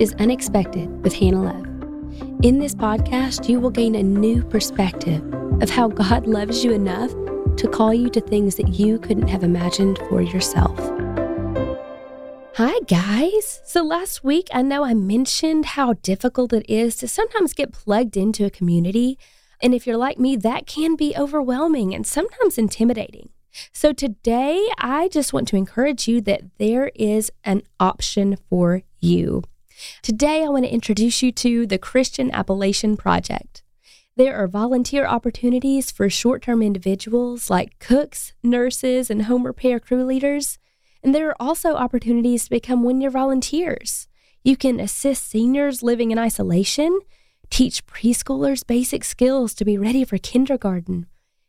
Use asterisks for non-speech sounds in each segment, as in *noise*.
is Unexpected with Hannah Love. In this podcast, you will gain a new perspective of how God loves you enough to call you to things that you couldn't have imagined for yourself. Hi, guys. So last week, I know I mentioned how difficult it is to sometimes get plugged into a community. And if you're like me, that can be overwhelming and sometimes intimidating. So today, I just want to encourage you that there is an option for you. Today, I want to introduce you to the Christian Appalachian Project. There are volunteer opportunities for short term individuals like cooks, nurses, and home repair crew leaders. And there are also opportunities to become one year volunteers. You can assist seniors living in isolation, teach preschoolers basic skills to be ready for kindergarten,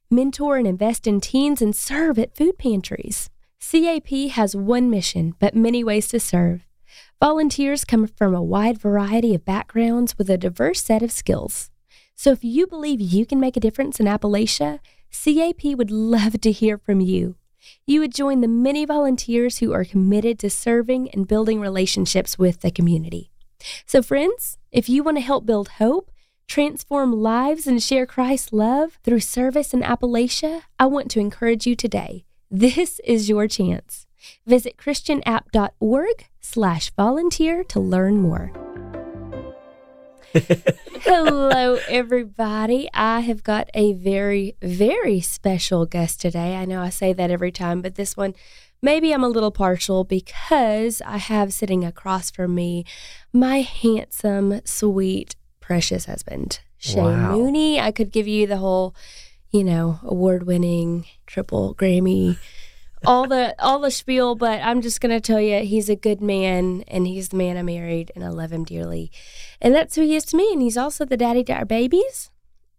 mentor and invest in teens, and serve at food pantries. CAP has one mission, but many ways to serve. Volunteers come from a wide variety of backgrounds with a diverse set of skills. So if you believe you can make a difference in Appalachia, CAP would love to hear from you. You would join the many volunteers who are committed to serving and building relationships with the community. So, friends, if you want to help build hope, transform lives, and share Christ's love through service in Appalachia, I want to encourage you today. This is your chance. Visit christianapp.org slash volunteer to learn more. *laughs* Hello, everybody. I have got a very, very special guest today. I know I say that every time, but this one, maybe I'm a little partial because I have sitting across from me my handsome, sweet, precious husband, Shay Wow. Mooney. I could give you the whole, you know, award winning, triple Grammy all the all the spiel, but I'm just gonna tell you he's a good man and he's the man I married and I love him dearly. And that's who he is to me, and he's also the daddy to our babies.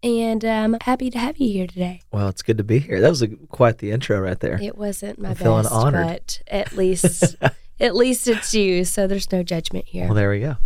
And I'm happy to have you here today. Well, it's good to be here. That was a, quite the intro right there. It wasn't my I'm feeling honored. but at least *laughs* at least it's you, so there's no judgment here. Well, there we go.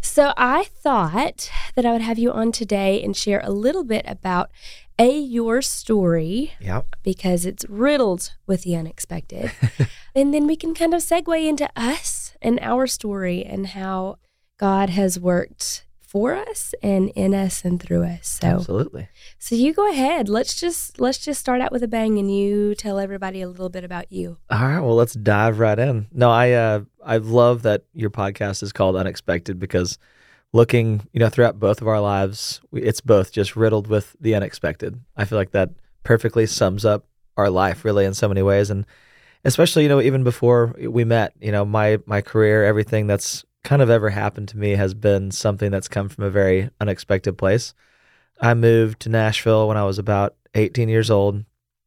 So I thought that I would have you on today and share a little bit about a your story Yep. because it's riddled with the unexpected. *laughs* and then we can kind of segue into us and our story and how God has worked for us and in us and through us. So Absolutely. so you go ahead. Let's just let's just start out with a bang and you tell everybody a little bit about you. All right. Well, let's dive right in. No, I uh, I love that your podcast is called Unexpected because looking, you know, throughout both of our lives, we, it's both just riddled with the unexpected. I feel like that perfectly sums up our life, really, in so many ways, and especially, you know, even before we met, you know, my my career, everything that's kind of ever happened to me has been something that's come from a very unexpected place. I moved to Nashville when I was about 18 years old.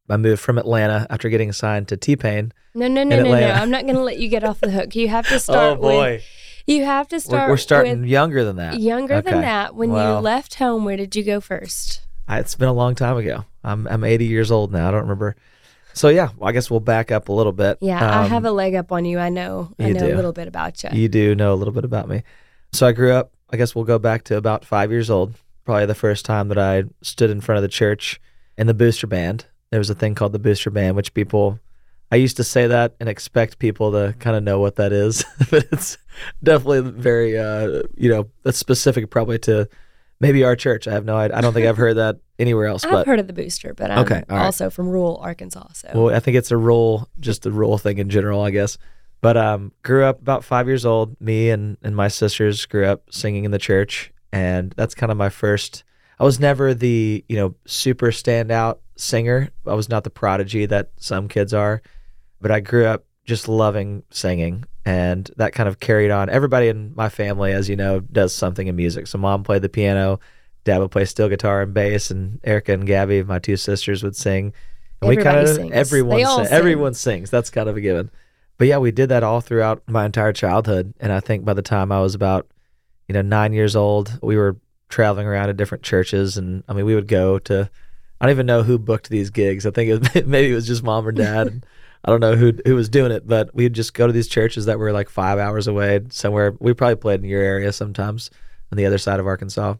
I moved from Atlanta after getting assigned to T Pain. No, no, no, no, no. I'm not going to let you get off the hook. You have to *laughs* oh, start oh boy. with you have to we're, start we're starting with younger than that. younger than that. When Wow. you left home, where did you go first? I, it's been a long time ago. I'm I'm 80 years old now. I don't remember. So yeah, well, I guess we'll back up a little bit. Yeah, I Um, have a leg up on you. I know. I know do. a little bit about you. You do know a little bit about me. So I grew up. I guess we'll go back to about five years old. Probably the first time that I stood in front of the church in the booster band. There was a thing called the booster band, which people. I used to say that and expect people to kind of know what that is, *laughs* but it's definitely very, uh, you know, that's specific probably to maybe our church. I have no idea. I don't think I've heard that anywhere else. *laughs* I've but heard of the booster, but I'm Okay, right. also from rural Arkansas. So Well, I think it's a role, just a role thing in general, I guess. But um, grew up about five years old. Me and, and my sisters grew up singing in the church, and that's kind of my first. I was never the you know super standout singer. I was not the prodigy that some kids are, but I grew up just loving singing, and that kind of carried on. Everybody in my family, as you know, does something in music. So mom played the piano, dad would play steel guitar and bass, and Erica and Gabby, my two sisters, would sing. And we Everybody kind of sings. everyone sing- sing. everyone sings. That's kind of a given. But yeah, we did that all throughout my entire childhood, and I think by the time I was about you know nine years old, we were traveling around to different churches, and I mean we would go to. I don't even know who booked these gigs. I think it was, *laughs* maybe it was just mom or dad. I don't know who who was doing it, but we'd just go to these churches that were like five hours away somewhere. We probably played in your area sometimes on the other side of Arkansas.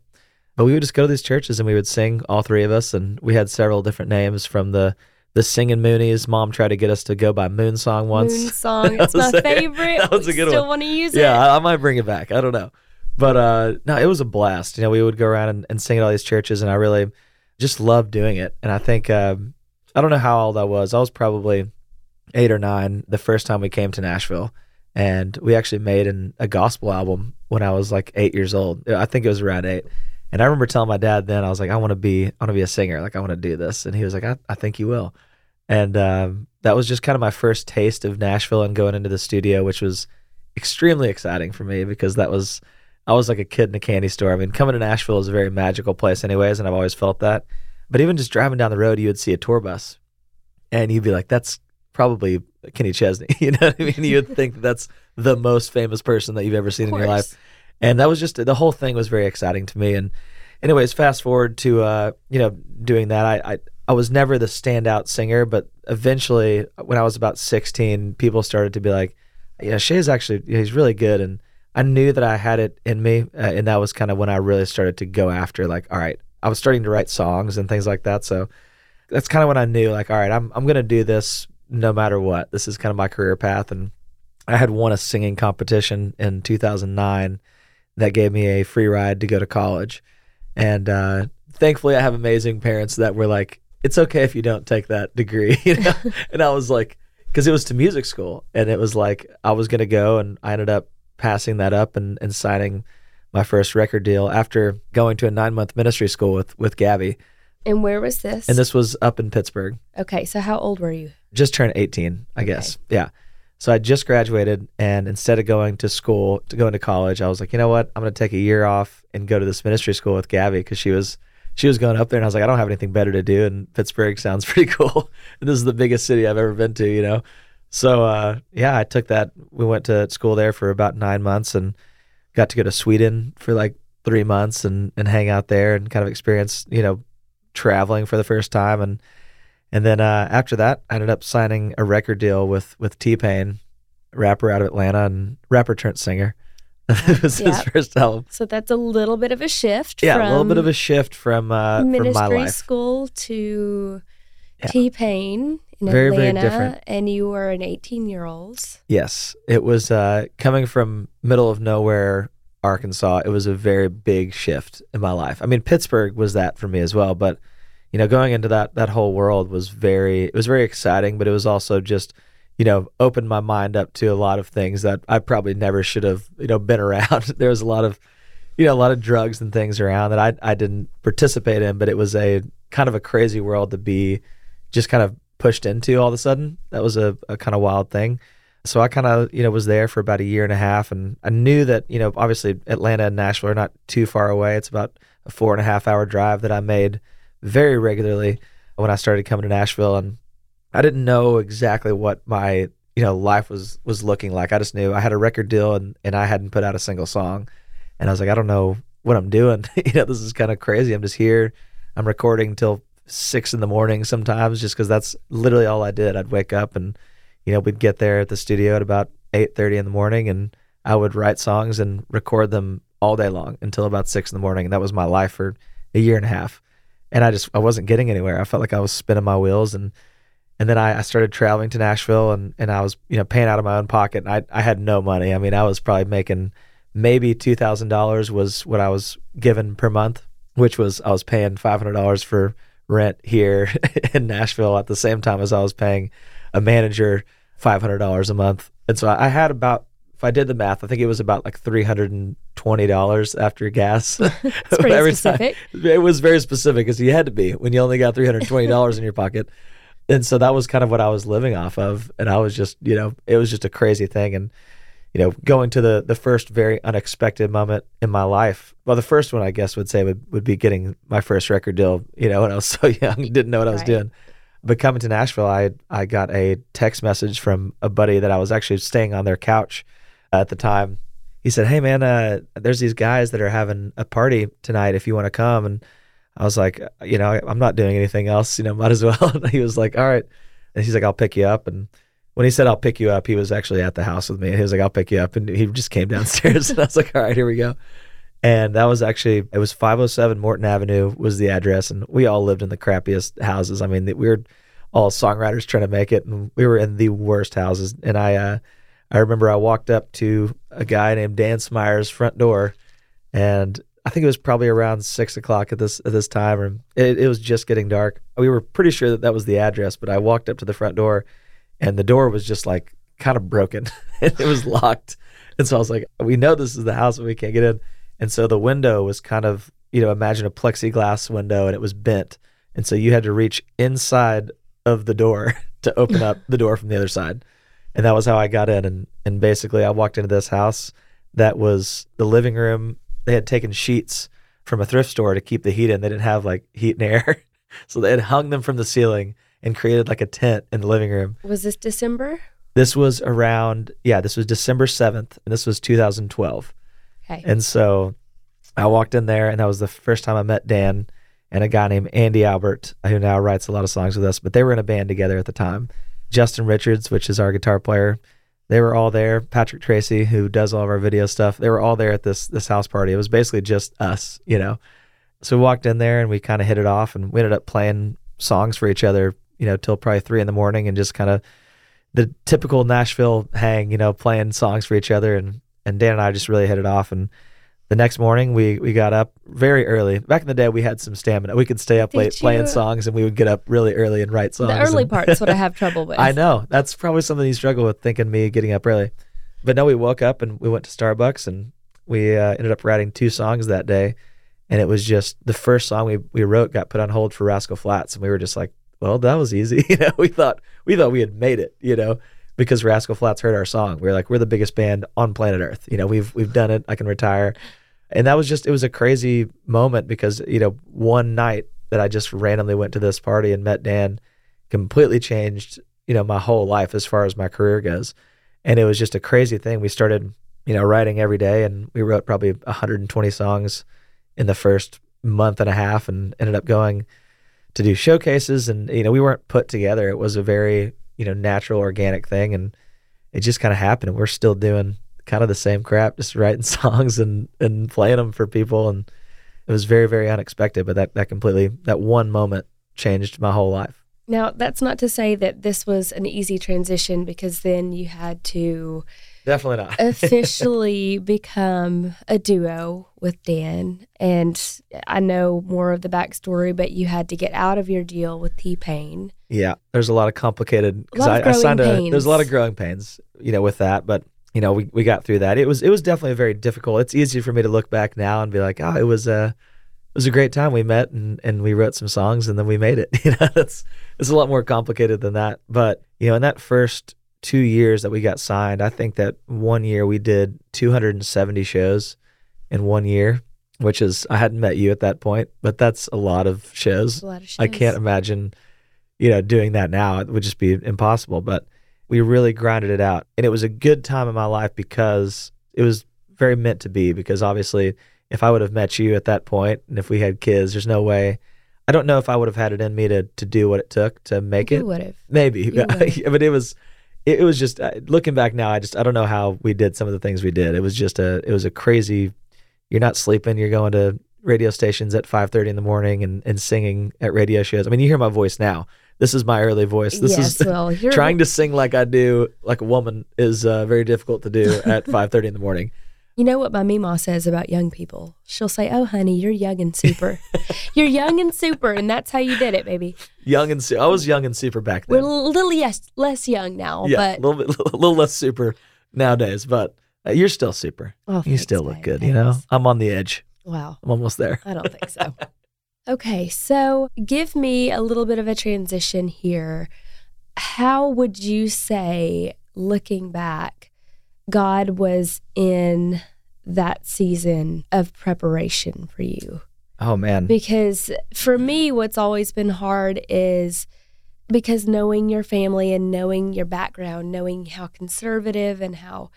But we would just go to these churches and we would sing, all three of us, and we had several different names from the the singing Moonies. Mom tried to get us to go by Moon Song once. Moon *laughs* song. It's my a- favorite. that was a good Still one. want to use it. Yeah, I, I might bring it back. I don't know. but uh, no, it was a blast. You know, we would go around and, and sing at all these churches, and I really just loved doing it. And I think um, I don't know how old I was. I was probably eight or nine the first time we came to Nashville, and we actually made an, a gospel album when I was like eight years old. I think it was around eight. And I remember telling my dad then I was like, I want to be, I want to be a singer. Like I want to do this. And he was like, I, I think you will. And um, that was just kind of my first taste of Nashville and going into the studio, which was extremely exciting for me because that was I was like a kid in a candy store. I mean, coming to Nashville is a very magical place, anyways, and I've always felt that. But even just driving down the road, you would see a tour bus, and you'd be like, "That's probably Kenny Chesney." *laughs* you know what I mean? You'd *laughs* think that that's the most famous person that you've ever seen in your life, and that was just the whole thing was very exciting to me. And anyways, fast forward to uh, you know doing that, I, I I was never the standout singer, but eventually, when I was about sixteen, people started to be like, "You know, Shay's actually he's really good," and I knew that I had it in me, uh, and that was kind of when I really started to go after like, all right, I was starting to write songs and things like that. So that's kind of when I knew like, all right, I'm I'm gonna do this no matter what. This is kind of my career path, and I had won a singing competition in 2009 that gave me a free ride to go to college, and uh, thankfully I have amazing parents that were like, it's okay if you don't take that degree, *laughs* you know. *laughs* and I was like, because it was to music school, and it was like I was gonna go, and I ended up passing that up and, and signing my first record deal after going to a nine month ministry school with with Gabby. And where was this? And this was up in Pittsburgh. Okay, so how old were you? Just turned 18, I okay. guess. Yeah. So I just graduated, and instead of going to school to go into college, I was like, you know what? I'm going to take a year off and go to this ministry school with Gabby because she was she was going up there, and I was like, I don't have anything better to do, and Pittsburgh sounds *laughs* pretty cool. and this is the biggest city I've ever been to, you know. So uh, yeah, I took that. We went to school there for about nine months and got to go to Sweden for like three months and and hang out there and kind of experience you know traveling for the first time and and then uh, after that, I ended up signing a record deal with with T Pain, rapper out of Atlanta and rapper turned singer. *laughs* it was yep. his first album. So that's a little bit of a shift. Yeah, a little bit of a shift from uh, ministry from school to yeah. T Pain in very, Atlanta, very different. and you were an 18 year old. Yes, it was uh, coming from middle of nowhere, Arkansas. It was a very big shift in my life. I mean, Pittsburgh was that for me as well, but you know, going into that that whole world was very it was very exciting, but it was also just you know opened my mind up to a lot of things that I probably never should have you know been *laughs* around. there was a lot of you know a lot of drugs and things around that I I didn't participate in, but it was a kind of a crazy world to be just kind of pushed into all of a sudden. That was a, a kind of wild thing. So I kind of, you know, was there for about a year and a half. And I knew that, you know, obviously Atlanta and Nashville are not too far away. It's about a four and a half hour drive that I made very regularly when I started coming to Nashville. And I didn't know exactly what my, you know, life was, was looking like. I just knew I had a record deal and, and I hadn't put out a single song. And I was like, I don't know what I'm doing. *laughs* you know, this is kind of crazy. I'm just here. I'm recording till six in the morning sometimes just because that's literally all I did. I'd wake up and you know we'd get there at the studio at about eight thirty in the morning, and I would write songs and record them all day long until about six in the morning, and that was my life for a year and a half. And I just I wasn't getting anywhere. I felt like I was spinning my wheels, and and then I, I started traveling to Nashville, and and I was you know paying out of my own pocket, and I I had no money. I mean, I was probably making maybe two thousand dollars was what I was given per month, which was I was paying five hundred dollars for rent here *laughs* in Nashville at the same time as I was paying a manager five hundred dollars a month, and so I had about I did the math, I think it was about like three hundred and twenty dollars after gas. *laughs* *laughs* Every specific. Time. It was very specific because you had to be when you only got three hundred twenty dollars in your pocket, and so that was kind of what I was living off of, and I was just you know it was just a crazy thing, and you know, going to the the first very unexpected moment in my life. Well, the first one I guess would say would, would be getting my first record deal. You know, when I was *laughs* so young, didn't know what I was doing. But coming to Nashville, I I got a text message from a buddy that I was actually staying on their couch at the time. He said, "Hey man, uh, there's these guys that are having a party tonight. If you want to come." And I was like, "You know, I'm not doing anything else. You know, *laughs* might as well." He was like, "All right." And he's like, "I'll pick you up." And when he said I'll pick you up, he was actually at the house with me. He was like, I'll pick you up. And he just came *laughs* downstairs and I was like, all right, here we go. And that was actually, it was 507 Morton Avenue was the address. And we all lived in the crappiest houses. I mean, we were all songwriters trying to make it. And we were in the worst houses. And I, uh, I remember I walked up to a guy named Dan Smyer's front door and I think it was probably around six o'clock at this at this time, or it, it was just getting dark. We were pretty sure that that was the address, but I walked up to the front door, and the door was just like kind of broken, *laughs* and it was locked. And so I was like, "We know this is the house, but we can't get in." And so the window was kind of, you know, imagine a plexiglass window, and it was bent, and so you had to reach inside of the door *laughs* to open up the door from the other side, and that was how I got in. And and basically, I walked into this house that was the living room they had taken sheets from a thrift store to keep the heat in. They didn't have like heat and air. *laughs* so they had hung them from the ceiling and created like a tent in the living room. Was this December? This was around, yeah, this was December 7th, and this was 2012. Okay. And so I walked in there, and that was the first time I met Dan and a guy named Andy Albert, who now writes a lot of songs with us, but they were in a band together at the time. Justin Richards, which is our guitar player, they were all there. Patrick Tracy, who does all of our video stuff, they were all there at this this house party. It was basically just us, you know. So we walked in there and we kind of hit it off, and we ended up playing songs for each other, you know, till probably three in the morning, and just kind of the typical Nashville hang, you know, playing songs for each other, and and Dan and I just really hit it off, and the next morning we we got up very early. Back in the day, we had some stamina. We could stay up Did late playing songs, and we would get up really early and write songs. the early and- part's what I have trouble *laughs* with. I know that's probably something you struggle with, thinking me getting up early. But no, we woke up and we went to Starbucks, and we uh, ended up writing two songs that day. And it was just the first song we we wrote got put on hold for Rascal Flatts, and we were just like, well, that was easy. *laughs* You know, we thought we thought we had made it. You know. Because Rascal Flatts heard our song, we were like, "We're the biggest band on planet Earth." You know, we've we've done it. I can retire and that was just it was a crazy moment because you know one night that I just randomly went to this party and met Dan completely changed you know my whole life as far as my career goes. And it was just a crazy thing. We started you know writing every day and we wrote probably 120 songs in the first month and a half and ended up going to do showcases. And you know we weren't put together. It was a very you know natural organic thing and it just kind of happened and we're still doing kind of the same crap just writing *laughs* songs and and playing them for people and it was very very unexpected but that that completely that one moment changed my whole life Now, that's not to say that this was an easy transition because then you had to definitely not *laughs* officially become a duo with Dan. And I know more of the backstory, but you had to get out of your deal with T Pain. yeah there's a lot of complicated A lot I, of I signed a there's a lot of growing pains you know with that but you know we, we got through that it was it was definitely very difficult it's easy for me to look back now and be like oh it was a it was a great time we met and and we wrote some songs and then we made it *laughs* you know it's it's a lot more complicated than that but you know in that first two years that we got signed i think that one year we did 270 shows in one year which is i hadn't met you at that point but that's a lot of shows A lot of shows. I can't imagine, you know, doing that now. It would just be impossible. But we really grinded it out. And it was a good time in my life because it was very meant to be. Because obviously, if I would have met you at that point and if we had kids, there's no way. I don't know if I would have had it in me to, to do what it took to make You it. would have. Maybe. *laughs* But it was. It, it was just uh, looking back now. I just I don't know how we did some of the things we did. It was just a it was a crazy. You're not sleeping. You're going to radio stations at 5:30 in the morning and, and singing at radio shows. I mean, you hear my voice now. This is my early voice. This yes, is well, *laughs* trying to sing like I do, like a woman, is uh, very difficult to do *laughs* at 5:30 in the morning. You know what my Mima says about young people? She'll say, "Oh, honey, you're young and super. *laughs* you're young and super, and that's how you did it, baby." Young and su- I was young and super back then. We're a little yes, less young now, yeah, but a little bit, a little less super nowadays, but uh, you're still super. oh, you thanks, still look babe, good. You know. I'm on the edge. Wow, I'm almost there. I don't think so. Okay, so give me a little bit of a transition here. How would you say, looking back, God was in that season of preparation for you? Oh man. because for me what's always been hard is because knowing your family and knowing your background knowing how conservative and how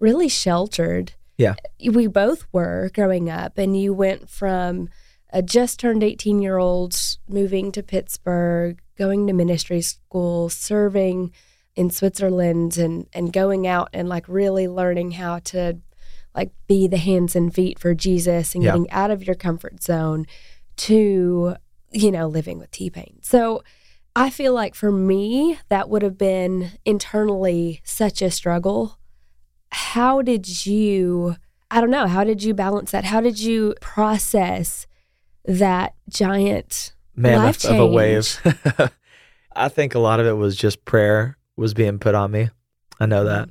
really sheltered Yeah. we both were growing up and you went from a just turned 18 year old moving to pittsburgh going to ministry school serving in switzerland and and going out and like really learning how to like be the hands and feet for jesus and Yeah. getting out of your comfort zone to you know living with t-pain so i feel like for me that would have been internally such a struggle how did you I don't know. How did you balance that? How did you process that giant mammoth of a wave. *laughs* I think a lot of it was just prayer was being put on me. I know that.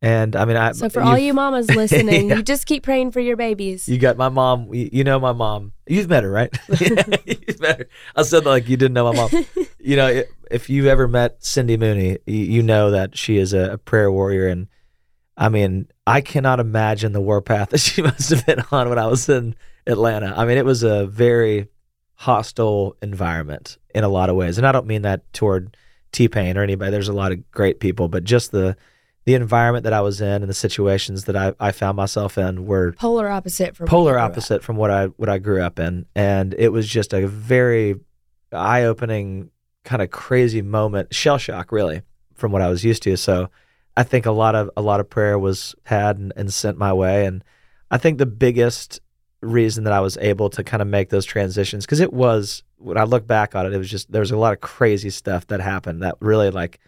And I mean, I So for all you've- mamas *laughs* listening, Yeah. you just keep praying for your babies. You got my mom. You, you know my mom. You've met her, right? *laughs* You've met her. I said like you didn't know my mom. you know, if you've ever met Cindy Mooney, you, you know that she is a, a prayer warrior. And I mean, I cannot imagine the warpath that she must have been on when I was in Atlanta. I mean, it was a very hostile environment in a lot of ways. And I don't mean that toward T Pain or anybody. There's a lot of great people, but just the the environment that I was in and the situations that I, I found myself in were Polar opposite from polar opposite from what I what I grew up in, and it was just a very eye opening, kind of crazy moment, shell shock, really, from what I was used to. So, I think a lot of a lot of prayer was had and, and sent my way, and I think the biggest reason that I was able to kind of make those transitions because it was when I look back on it, it was just there was a lot of crazy stuff that happened that really like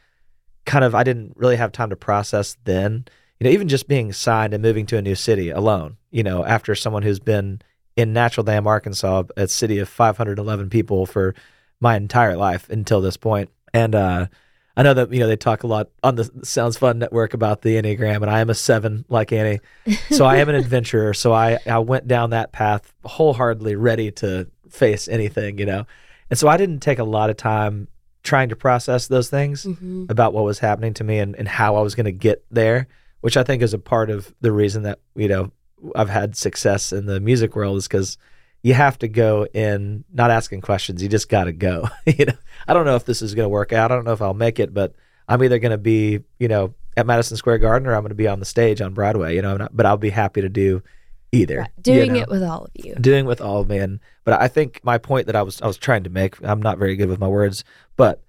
kind of I didn't really have time to process then. You know, even just being signed and moving to a new city alone, you know, after someone who's been in Natural Dam, Arkansas, a city of 511 people for my entire life until this point. And uh, I know that, you know, they talk a lot on the Sounds Fun network about the Enneagram, and I am a seven like Annie. *laughs* So I am an adventurer. So I, I went down that path wholeheartedly ready to face anything, you know. And so I didn't take a lot of time trying to process those things Mhm. about what was happening to me and, and how I was going to get there, which I think is a part of the reason that, you know, I've had success in the music world is because you have to go in not asking questions. You just got to go. *laughs* you know, I don't know if this is going to work out. I don't know if I'll make it, but I'm either going to be, you know, at Madison Square Garden or I'm going to be on the stage on Broadway, you know, not, but I'll be happy to do either. Right. you Doing know? it with all of you. doing with all of me and but i think my point that i was i was trying to make i'm not very good with my words but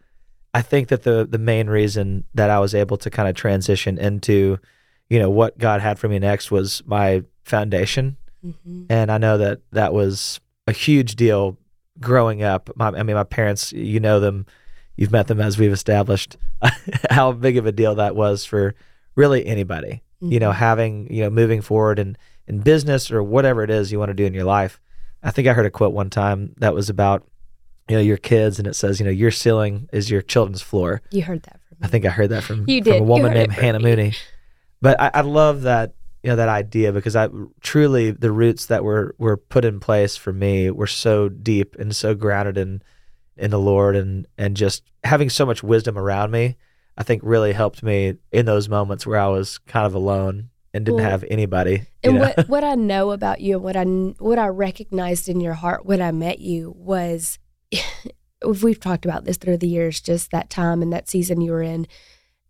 i think that the the main reason that i was able to kind of transition into you know what god had for me next was my foundation Mhm. and i know that that was a huge deal growing up my, i mean my parents you know them you've met them as we've established *laughs* how big of a deal that was for really anybody you know Mhm. having you know moving forward in in business or whatever it is you want to do in your life i think i heard a quote one time that was about you know your kids and it says you know your ceiling is your children's floor You heard that from me. i think i heard that from, You from did. a woman named hannah me. mooney but I, I love that you know that idea because i truly the roots that were were put in place for me were so deep and so grounded in in the lord and and just having so much wisdom around me i think really helped me in those moments where i was kind of alone and didn't Well, have anybody And know? what what I *laughs* know about you and what I what I recognized in your heart when I met you was if *laughs* we've talked about this through the years just that time and that season you were in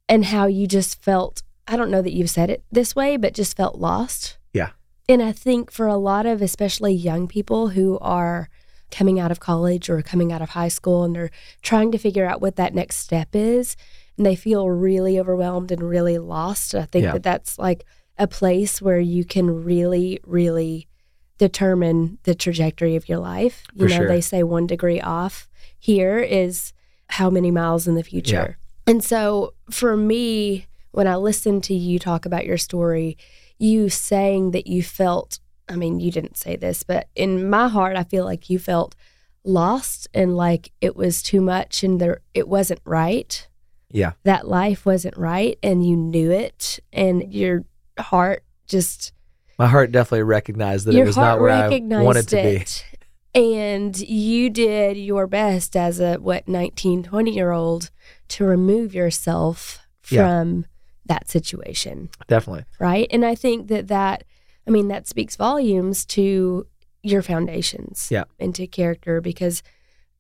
and how you just felt I don't know that you've said it this way but just felt lost. Yeah. And I think for a lot of especially young people who are coming out of college or coming out of high school and they're trying to figure out what that next step is and they feel really overwhelmed and really lost. I think Yeah. that that's like a place where you can really, really determine the trajectory of your life. You For know, sure. they say one degree off here is how many miles in the future. And so for me, when I listened to you talk about your story, you saying that you felt, I mean, you didn't say this, but in my heart, I feel like you felt lost and like it was too much and there it wasn't right. Yeah. That life wasn't right and you knew it and your heart just my heart definitely recognized that your it was heart not where i recognized wanted to be. it. And you did your best as a what 19 20 year old to remove yourself from that situation definitely. right? And i think that that i mean that speaks volumes to your foundations Yeah. and to character because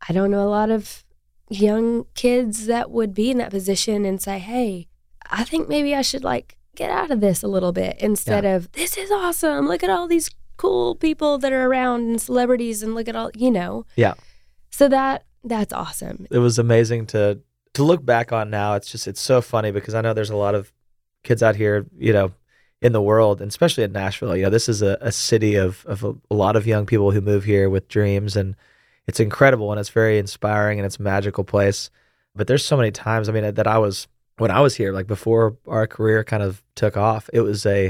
i don't know a lot of young kids that would be in that position and say hey i think maybe i should like get out of this a little bit instead of this is awesome. Look at all these cool people that are around and celebrities and look at all you know? Yeah. so that that's awesome. It was amazing to to look back on now. It's just it's so funny because i know there's a lot of kids out here you know in the world and especially in nashville you know this is a, a city of, of a, a lot of young people who move here with dreams and it's incredible and it's very inspiring and it's a magical place but there's so many times i mean that i was when i was here like before our career kind of took off it was a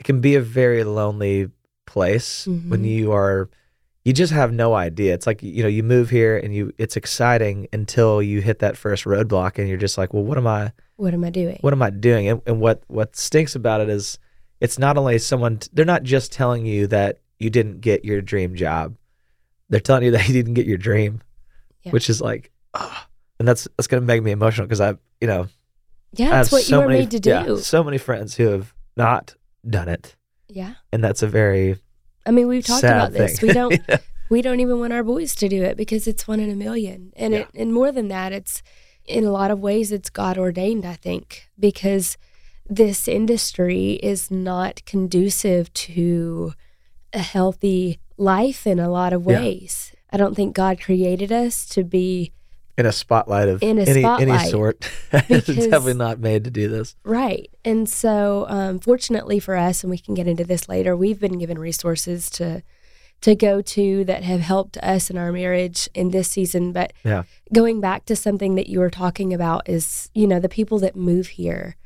it can be a very lonely place when Mhm. you are you just have no idea. It's like you know, you move here and you it's exciting until you hit that first roadblock and you're just like, well, what am I What am I doing? what am I doing? And, and what what stinks about it is it's not only someone they're not just telling you that you didn't get your dream job. They're telling you that *laughs* you didn't get your dream, Yeah. which is like, ah. and that's that's gonna make me emotional because I, you know, yeah, that's what so you were many, made to do. yeah, so many friends who have not done it, yeah. and that's a very I mean, we've talked about this. We don't *laughs* Yeah. we don't even want our boys to do it because it's one in a million. And it and more than that, it's in a lot of ways it's God ordained, I think, because this industry is not conducive to a healthy life in a lot of Yeah. ways. I don't think God created us to be in a spotlight of In a any any spotlight. sort. *laughs* it's definitely not made to do this. Right. And so, um, fortunately for us, and we can get into this later, we've been given resources to to go to that have helped us in our marriage in this season. But Yeah. going back to something that you were talking about is, you know, the people that move here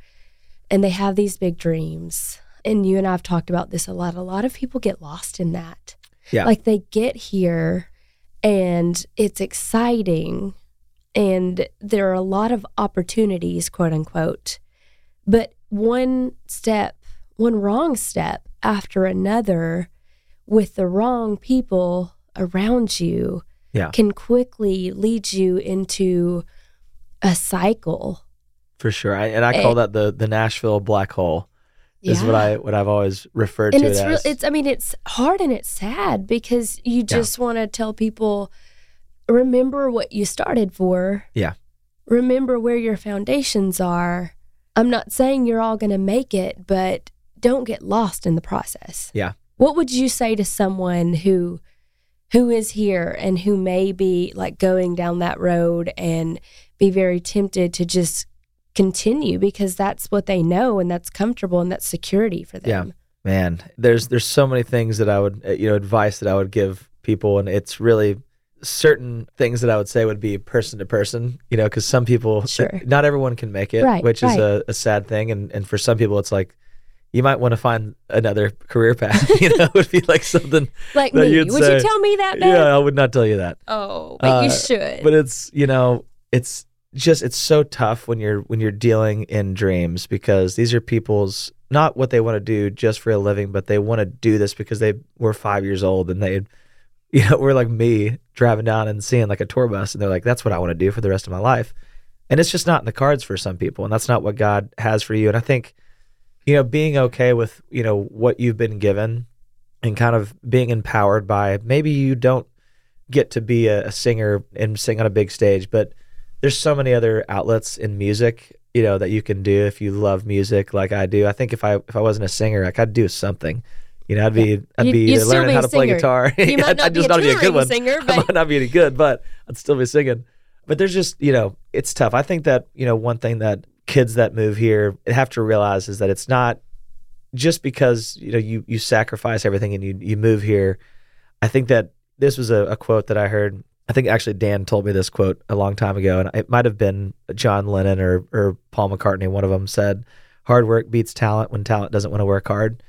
and they have these big dreams. And you and I have talked about this a lot. A lot of people get lost in that. Yeah. Like they get here and it's exciting and there are a lot of opportunities, quote unquote. But one step, one wrong step after another with the wrong people around you Yeah. can quickly lead you into a cycle. For sure. I, and I call Eh. that the the Nashville black hole. Is what I what I've always referred and to it's it real, it's I mean it's hard and it's sad because you just want to tell people remember what you started for. Yeah. Remember where your foundations are. I'm not saying you're all going to make it, but don't get lost in the process. Yeah. What would you say to someone who who is here and who may be like going down that road and be very tempted to just continue because that's what they know and that's comfortable and that's security for them. Yeah. man there's there's so many things that i would uh, you know advice that i would give people and it's really certain things that i would say would be person to person you know because some people Sure. not everyone can make it Right, which is a, a sad thing and and for some people it's like you might want to find another career path *laughs* you know it *laughs* would be like something Like that me. you'd Would say- you tell me that, babe? yeah i would not tell you that Oh, but you Uh, should. but it's you know it's just it's so tough when you're when you're dealing in dreams because these are people's not what they want to do just for a living but they want to do this because they were five years old and they you know *laughs* were like me driving down and seeing like a tour bus and they're like that's what i want to do for the rest of my life and it's just not in the cards for some people and that's not what god has for you and i think you know being okay with you know what you've been given and kind of being empowered by maybe you don't get to be a, a singer and sing on a big stage but there's so many other outlets in music you know that you can do if you love music like I do. I think if I if I wasn't a singer, like I'd do something. You know, I'd be I'd be you'd learning be how to play guitar. You might *laughs* not I'd be just a not be a good one. singer, *laughs* I but- might not be any good, but I'd still be singing. But there's just you know, it's tough. I think that you know one thing that kids that move here have to realize is that it's not just because you know you you sacrifice everything and you you move here. I think that this was a, a quote that I heard. I think actually Dan told me this quote a long time ago, and it might have been John Lennon or or Paul McCartney. One of them said, "Hard work beats talent when talent doesn't want to work hard,"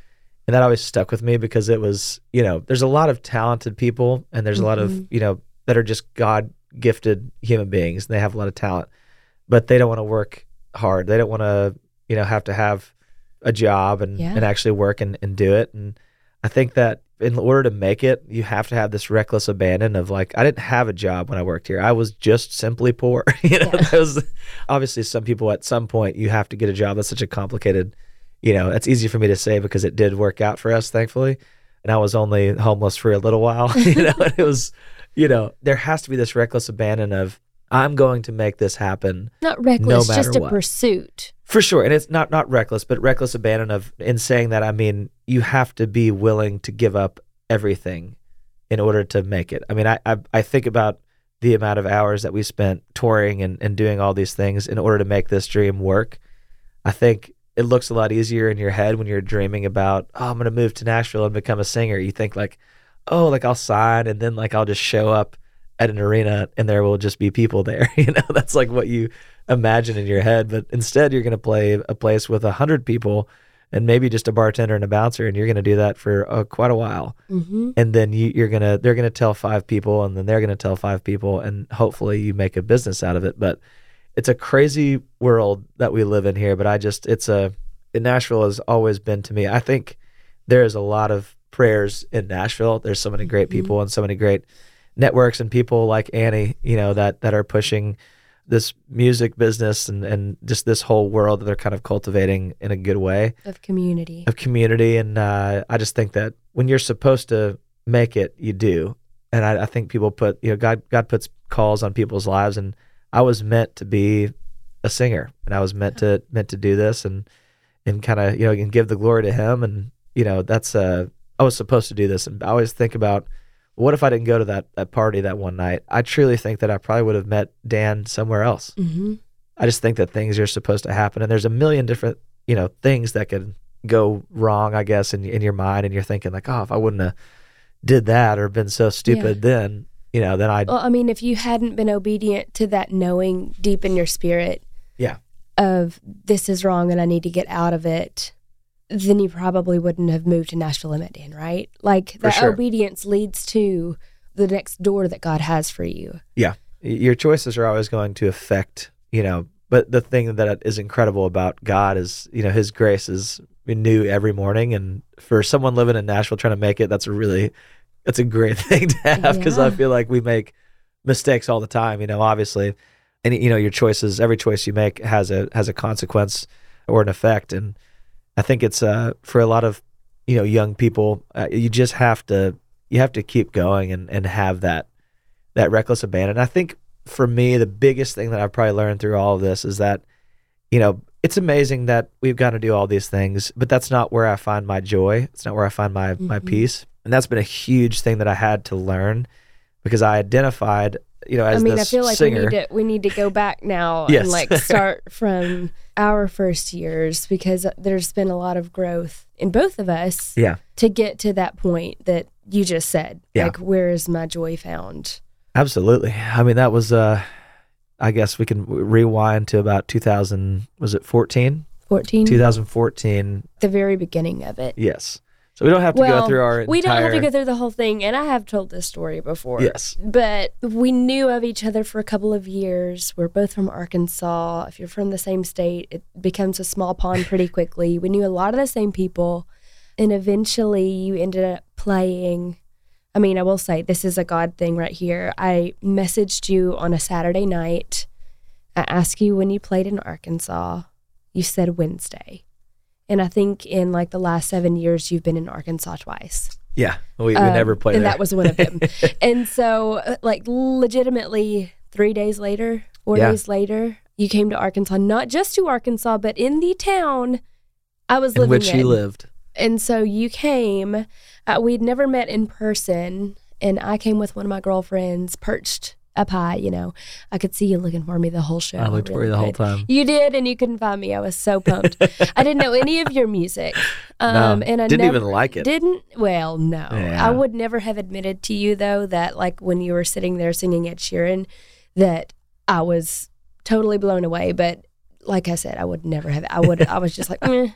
and that always stuck with me because it was you know there's a lot of talented people and there's a lot of Mhm. you know that are just God gifted human beings and they have a lot of talent, but they don't want to work hard. They don't want to you know have to have a job and Yeah. and actually work and, and do it and I think that in order to make it, you have to have this reckless abandon of like, I didn't have a job when I worked here. I was just simply poor. *laughs* you know, Yeah. was obviously some people at some point you have to get a job. That's such a complicated, you know, it's easy for me to say because it did work out for us, thankfully. And I was only homeless for a little while. *laughs* you know, and it was, you know, there has to be this reckless abandon of I'm going to make this happen Not reckless, matter just a what. pursuit. for sure, and it's not not reckless, but reckless abandon of in saying that. I mean, you have to be willing to give up everything in order to make it. I mean, I I, I think about the amount of hours that we spent touring and, and doing all these things in order to make this dream work. I think it looks a lot easier in your head when you're dreaming about, oh, I'm going to move to Nashville and become a singer. You think like, oh, like I'll sign and then like I'll just show up at an arena and there will just be people there. *laughs* You know, that's like what you imagine in your head. But instead, you're going to play a place with a hundred people and maybe just a bartender and a bouncer, and you're going to do that for uh, quite a while. Mm-hmm. And then you, you're gonna they're gonna tell five people, and then they're gonna tell five people, and hopefully you make a business out of it. But it's a crazy world that we live in here. But I just it's a Nashville has always been to me. I think there is a lot of prayers in Nashville. There's so many great Mhm. people and so many great networks and people like Annie, you know, that that are pushing this music business and and just this whole world that they're kind of cultivating in a good way Of community. of community. And uh, I just think that when you're supposed to make it, you do. And I, I think people put, you know, God God puts calls on people's lives, and I was meant to be a singer, and I was meant to meant to do this, and and kind of you know and give the glory to Him, and you know that's uh I was supposed to do this, and I always think about what if I didn't go to that that party that one night? I truly think that I probably would have met Dan somewhere else. Mm-hmm. I just think that things are supposed to happen, and there's a million different, you know, things that could go wrong. I guess in in your mind, and you're thinking like, oh, if I wouldn't have did that or been so stupid, then you know, then I Well, I mean, if you hadn't been obedient to that knowing deep in your spirit, Yeah. of this is wrong and I need to get out of it, then you probably wouldn't have moved to Nashville and met Dan, right? Like that sure. obedience leads to the next door that God has for you. Yeah. your choices are always going to affect, you know. But the thing that is incredible about God is, you know, His grace is new every morning, and for someone living in Nashville trying to make it, that's a really, that's a great *laughs* thing to have because I feel like we make mistakes all the time. You know, obviously, and you know, your choices, every choice you make has a has a consequence or an effect, and I think it's uh for a lot of you know young people, uh, you just have to you have to keep going and and have that that reckless abandon. I think for me, the biggest thing that I've probably learned through all of this is that, you know, it's amazing that we've got to do all these things, but that's not where I find my joy. It's not where I find my my Mhm. peace, and that's been a huge thing that I had to learn because I identified, you know, as I mean, I feel like singer. we need to we need to go back now *laughs* Yes. and like start from our first years because there's been a lot of growth in both of us yeah, to get to that point that you just said. Yeah. Like, where is my joy found? absolutely. I mean, that was, uh I guess we can rewind to about 2000. Was it 14? 14, 2014. the very beginning of it. Yes. So we don't have to well, go through our. we don't have to go through the whole thing, and I have told this story before. Yes. But we knew of each other for a couple of years. We're both from Arkansas. If you're from the same state, it becomes a small pond pretty *laughs* quickly. We knew a lot of the same people. And eventually you ended up playing. I mean, I will say this is a God thing right here. I messaged you on a Saturday night. I asked you when you played in Arkansas. You said Wednesday. And I think in like the last seven years, you've been in Arkansas twice. Yeah. We, we Um, never played and there. that was one of them. *laughs* and so, uh, like, legitimately, three days later, four Yeah. days later, you came to Arkansas, not just to Arkansas, but in the town I was living in living which in. he lived. And so you came. Uh, we'd never met in person, and I came with one of my girlfriends, perched up high. You know, I could see you looking for me the whole show. I looked for you the whole time. You did, and you couldn't find me. I was so pumped. I didn't know any of your music, *laughs* um, no, and I didn't never, even like it. didn't? Well, no. Yeah. I would never have admitted to you though that like when you were sitting there singing Ed Sheeran, that I was totally blown away. But like I said, I would never have. I would. I was just like, *laughs* Meh.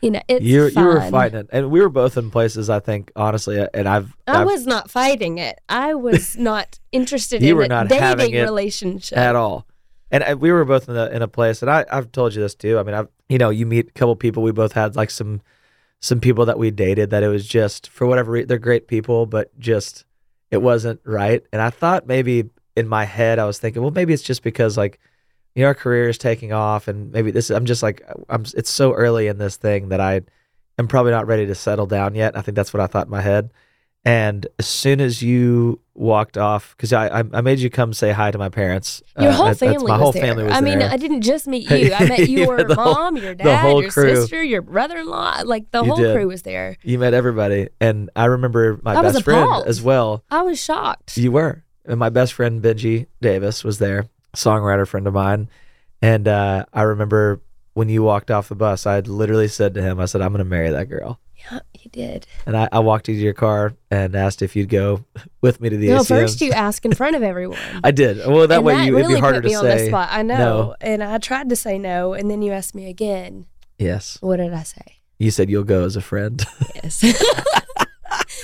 You know, it's you you were fighting it, and we were both in places. I think honestly, and I've, I I've was not fighting it. I was *laughs* not interested You in were a not dating having it relationship at all. And uh, we were both in a in a place, and I I've told you this too. I mean, I've you know you meet a couple people. We both had like some some people that we dated that it was just for whatever reason they're great people, but just it wasn't right. And I thought maybe in my head I was thinking, well, maybe it's just because like you know our career is taking off, and maybe this I'm just like I'm. It's so early in this thing that I am probably not ready to settle down yet. I think that's what I thought in my head. And as soon as you walked off, because I, I made you come say hi to my parents. Your Uh, whole that- family my was whole there. family was I mean, there. I didn't just meet *laughs* you. I met your the whole- mom, your dad, your crew. sister, your brother-in-law. Like the You whole did. crew was there. You met everybody, and I remember my I best friend as well. I was shocked. You were, and my best friend Benji Davis was there, songwriter friend of mine, and uh, I remember when you walked off the bus, I had literally said to him, "I said I'm going to marry that girl," yeah, you did. and I, I walked into your car and asked if you'd go *laughs* with me to the No, ACMs. first you ask in front of everyone. *laughs* I did. Well, that and way that you really it'd be harder put me to on the say spot. I know. no. And I tried to say no, and then you asked me again. yes. What did I say? You said you'll go as a friend. Yes. *laughs*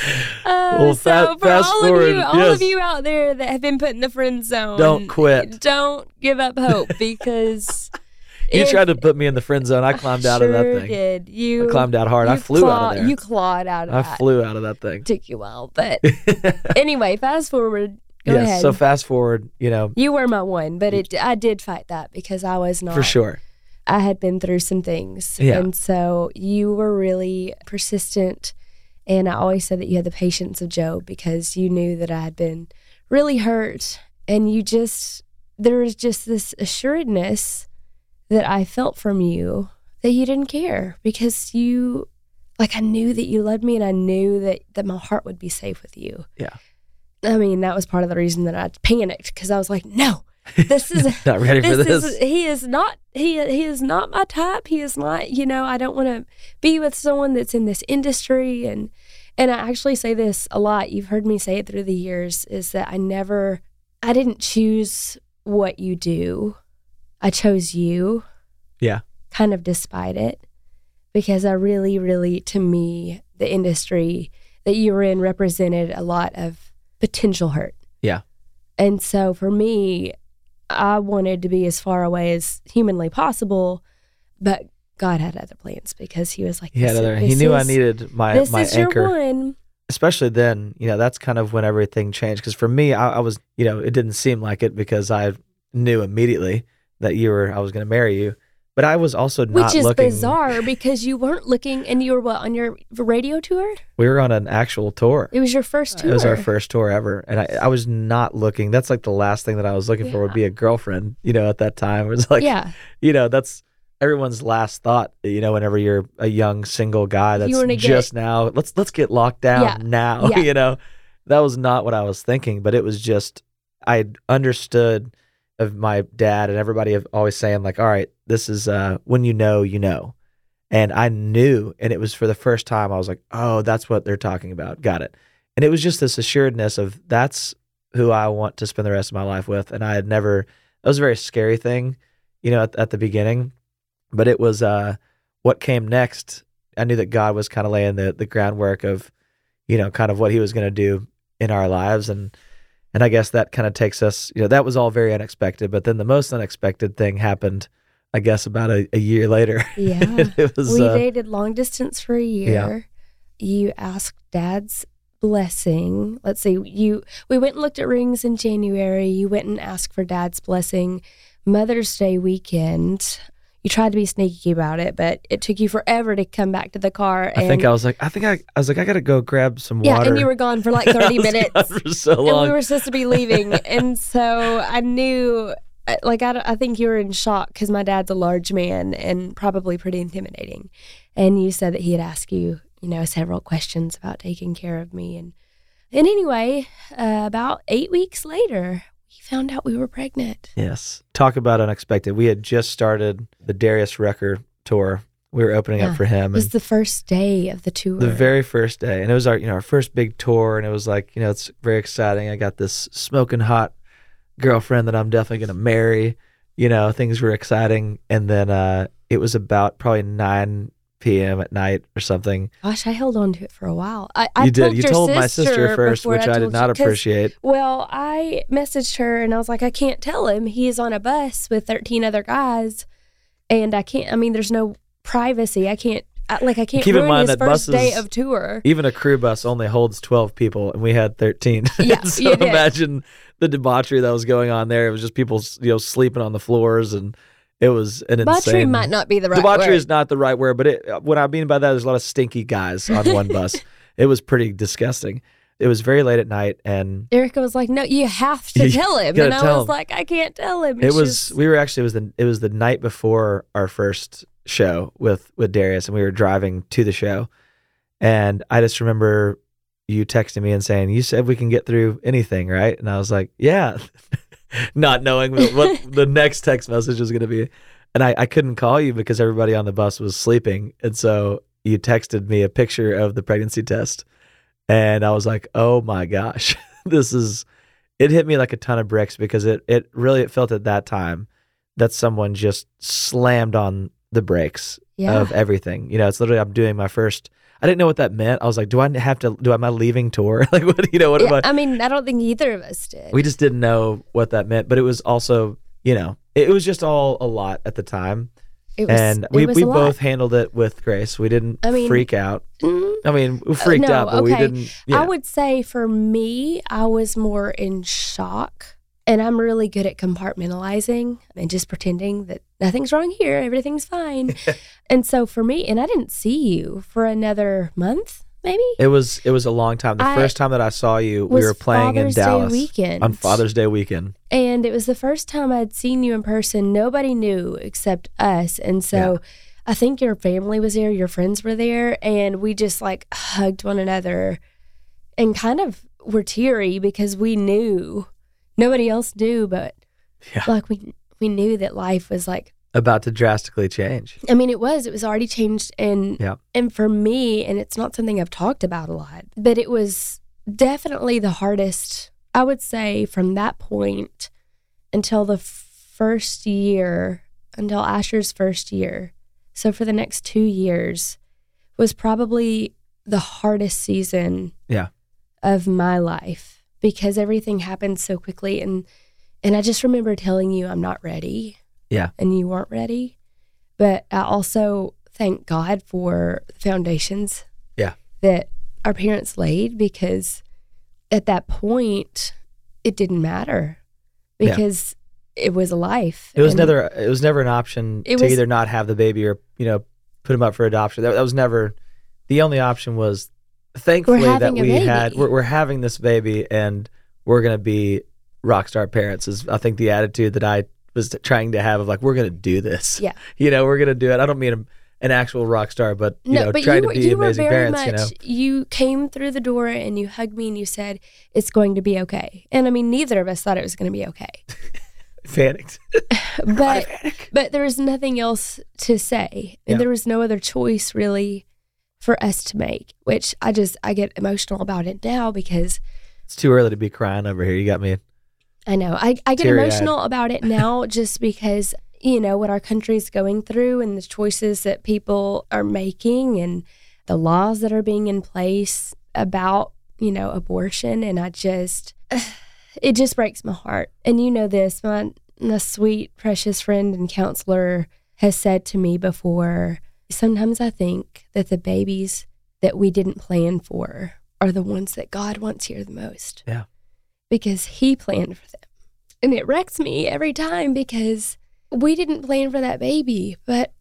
*laughs* Uh, Well, so fa- for fast all forward, of you, all yes. of you out there that have been put in the friend zone, Don't quit. Don't give up hope because *laughs* you if- tried to put me in the friend zone. I climbed out of that sure thing. Did you I climbed out hard. I flew claw- out of there. You clawed out of I that. flew out of that thing. Took you while, but *laughs* anyway, fast forward. Go yes. ahead. So fast forward, you know, you were my one, but it I did fight that because I was not for sure. I had been through some things. Yeah. And so you were really persistent. And I always said that you had the patience of Job because you knew that I had been really hurt. And you just, there was just this assuredness that I felt from you that you didn't care because you, like, I knew that you loved me and I knew that, that my heart would be safe with you. Yeah. I mean, that was part of the reason that I panicked because I was like, no, *laughs* this is Not ready for this, this. is he is not he he is not my type he is not you know i don't want to be with someone that's in this industry and and i actually say this a lot you've heard me say it through the years is that i never i didn't choose what you do i chose you Yeah. kind of despite it because i really really to me the industry that you were in represented a lot of potential hurt Yeah. and so for me, I wanted to be as far away as humanly possible, but God had other plans because He was like, He had "This- other. He knew I needed my This my is anchor. your one. especially then, you know, that's kind of when everything changed. Because for me, I, I was, you know, it didn't seem like it because I knew immediately that you were, I was going to marry you. But I was also not looking. Which is looking. bizarre *laughs* because you weren't looking, and you were what on your radio tour? We were on an actual tour. It was your first tour. It was our first tour ever, and I, I was not looking. That's like the last thing that I was looking for would be a girlfriend. You know, at that time, *laughs* it was like, yeah, you know, that's everyone's last thought. You know, whenever you're a young single guy that's wanna get- just now, let's let's get locked down Yeah. now. *laughs* Yeah. You know, that was not what I was thinking, but it was just I understood of my dad and everybody of always saying like, all right, this is uh, when you know, you know. And I knew, and it was for the first time. I was like, "Oh, that's what they're talking about. Got it." And it was just this assuredness of that's who I want to spend the rest of my life with. And I had never. That was a very scary thing, you know, at, at the beginning. But it was uh, what came next. I knew that God was kind of laying the the groundwork of, you know, kind of what He was going to do in our lives, and and I guess that kind of takes us. You know, that was all very unexpected. But then the most unexpected thing happened. I guess about a, a year later. *laughs* yeah. was. we uh, dated long distance for a year. You asked Dad's blessing. Let's see. You we went and looked at rings in January. You went and asked for Dad's blessing. Mother's Day weekend. You tried to be sneaky about it, but it took you forever to come back to the car. I And, think I was like, I think I, I was like, I gotta go grab some yeah, water. Yeah, and you were gone for like *laughs* thirty minutes. for so and long. we were supposed to be leaving *laughs* and so i knew like i, I think you were in shock because my dad's a large man and probably pretty intimidating and you said that he had asked you you know several questions about taking care of me and and anyway uh, about eight weeks later found out we were pregnant yes, talk about unexpected. We had just started the Darius Rucker tour. We were opening Yeah. up for him. it was the first day of the tour the very first day, and it was our, you know, our first big tour, and it was like, you know, it's very exciting. I got this smoking hot girlfriend that I'm definitely gonna marry. You know, things were exciting, and then uh, it was about probably nine p.m. at night or something. gosh i held on to it for a while i, I you did. You told my sister first, which I, did not appreciate. Well, I messaged her and I was like, I can't tell him. He is on a bus with 13 other guys. And I can't, I mean, there's no privacy. I can't, I, like, I can't Keep in mind his that first day of tour. even a crew bus only holds 12 people and we had 13 *laughs* Yeah, so imagine the debauchery that was going on there it was just people you know sleeping on the floors and it was an Debauchery insane might not be the right debauchery word. is not the right word but it, uh, what i mean by that, there's a lot of stinky guys on one bus *laughs* it was pretty disgusting it was very late at night and Erica was like, no, you have to *laughs* tell him. And I was him. like, I can't tell him. And it was we were actually it was the it was the night before our first show with with Darius and we were driving to the show and I just remember you texting me and saying you said we can get through anything right and I was like yeah *laughs* *laughs* not knowing what, the next text message was going to be and I, I couldn't call you because everybody on the bus was sleeping and so you texted me a picture of the pregnancy test and I was like oh my gosh *laughs* this is it hit me like a ton of bricks because it it really it felt at that time that someone just slammed on the brakes Yeah. of everything. You know, it's literally I'm doing my first. I didn't know what that meant. I was like, do I have to? Do am I leaving tour? *laughs* like, what? You know, what am Yeah, I? I mean, I don't think either of us did. We just didn't know what that meant. But it was also, you know, it, it was just all a lot at the time, it was, and we we both handled it with grace. We didn't I mean- freak out. Mm, I mean, we freaked no, out, but we okay. didn't. Yeah. I would say for me, I was more in shock. And I'm really good at compartmentalizing and just pretending that nothing's wrong here, everything's fine. *laughs* and so for me, and I didn't see you for another month, maybe. It was it was a long time. The I- first time that I saw you, we were playing Father's in Day Dallas weekend. on Father's Day weekend. And it was the first time I'd seen you in person. Nobody knew except us. And so I think your family was there, your friends were there, and we just like hugged one another and kind of were teary because we knew nobody else knew, but Yeah. like we we knew that life was like About to drastically change. I mean, it was. It was already changed, and Yeah. and for me, and it's not something I've talked about a lot, but it was definitely the hardest. I would say from that point until the first year, until Asher's first year, so for the next two years, was probably the hardest season. Yeah. Of my life because everything happened so quickly, and and I just remember telling you I'm not ready Yeah. and you weren't ready. But I also thank God for the foundations Yeah. that our parents laid because at that point it didn't matter Yeah. because it was a life. It was And never it was never an option to was- either not have the baby or you know put him up for adoption. That, that was never the only option. Was thankfully that we had we're, we're having this baby and we're gonna be rock star parents. Is I think the attitude that I was trying to have of like we're gonna do this. Yeah. *laughs* you know we're gonna do it. I don't mean a, an actual rock star, but you know but trying you, to be you were amazing very parents. much. you know, you came through the door and you hugged me and you said it's going to be okay. And I mean, neither of us thought it was going to be okay. *laughs* panicked. *laughs* but but there was nothing else to say and Yeah. there was no other choice really for us to make which i just i get emotional about it now because it's too early to be crying over here. You got me. i know i, I get Teary-eyed. emotional about it now *laughs* just because you know what our country's going through and the choices that people are making and the laws that are being in place about you know abortion and i just *sighs* it just breaks my heart and you know this my, my sweet precious friend and counselor has said to me before sometimes i think that the babies that we didn't plan for are the ones that god wants here the most Yeah. because he planned for them and it wrecks me every time because we didn't plan for that baby but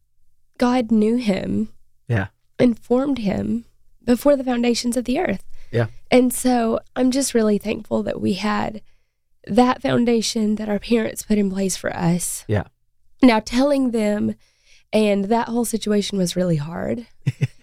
god knew him Yeah. and formed him before the foundations of the earth Yeah. and so I'm just really thankful that we had that foundation that our parents put in place for us. Yeah. Now telling them, and that whole situation was really hard.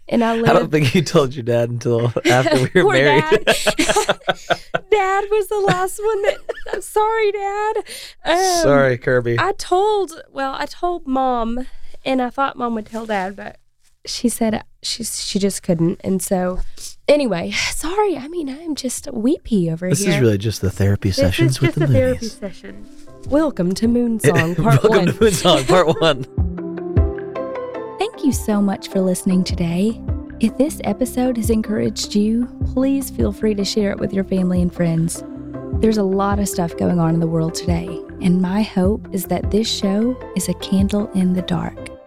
And I *laughs* I don't think you told your dad until *laughs* after we were married. Dad. *laughs* Dad was the last one that. I'm sorry, Dad. Um, Sorry, Kirby. I told, well, I told mom, and I thought mom would tell dad, but she said she she just couldn't. And so, anyway, *sighs* sorry. I mean, I'm just weepy over here. this is really just the therapy This sessions is with just the a therapy session. Welcome to Moonsong Part Welcome One. to Moonsong Part One. Thank you so much for listening today. If this episode has encouraged you, please feel free to share it with your family and friends. There's a lot of stuff going on in the world today, and my hope is that this show is a candle in the dark.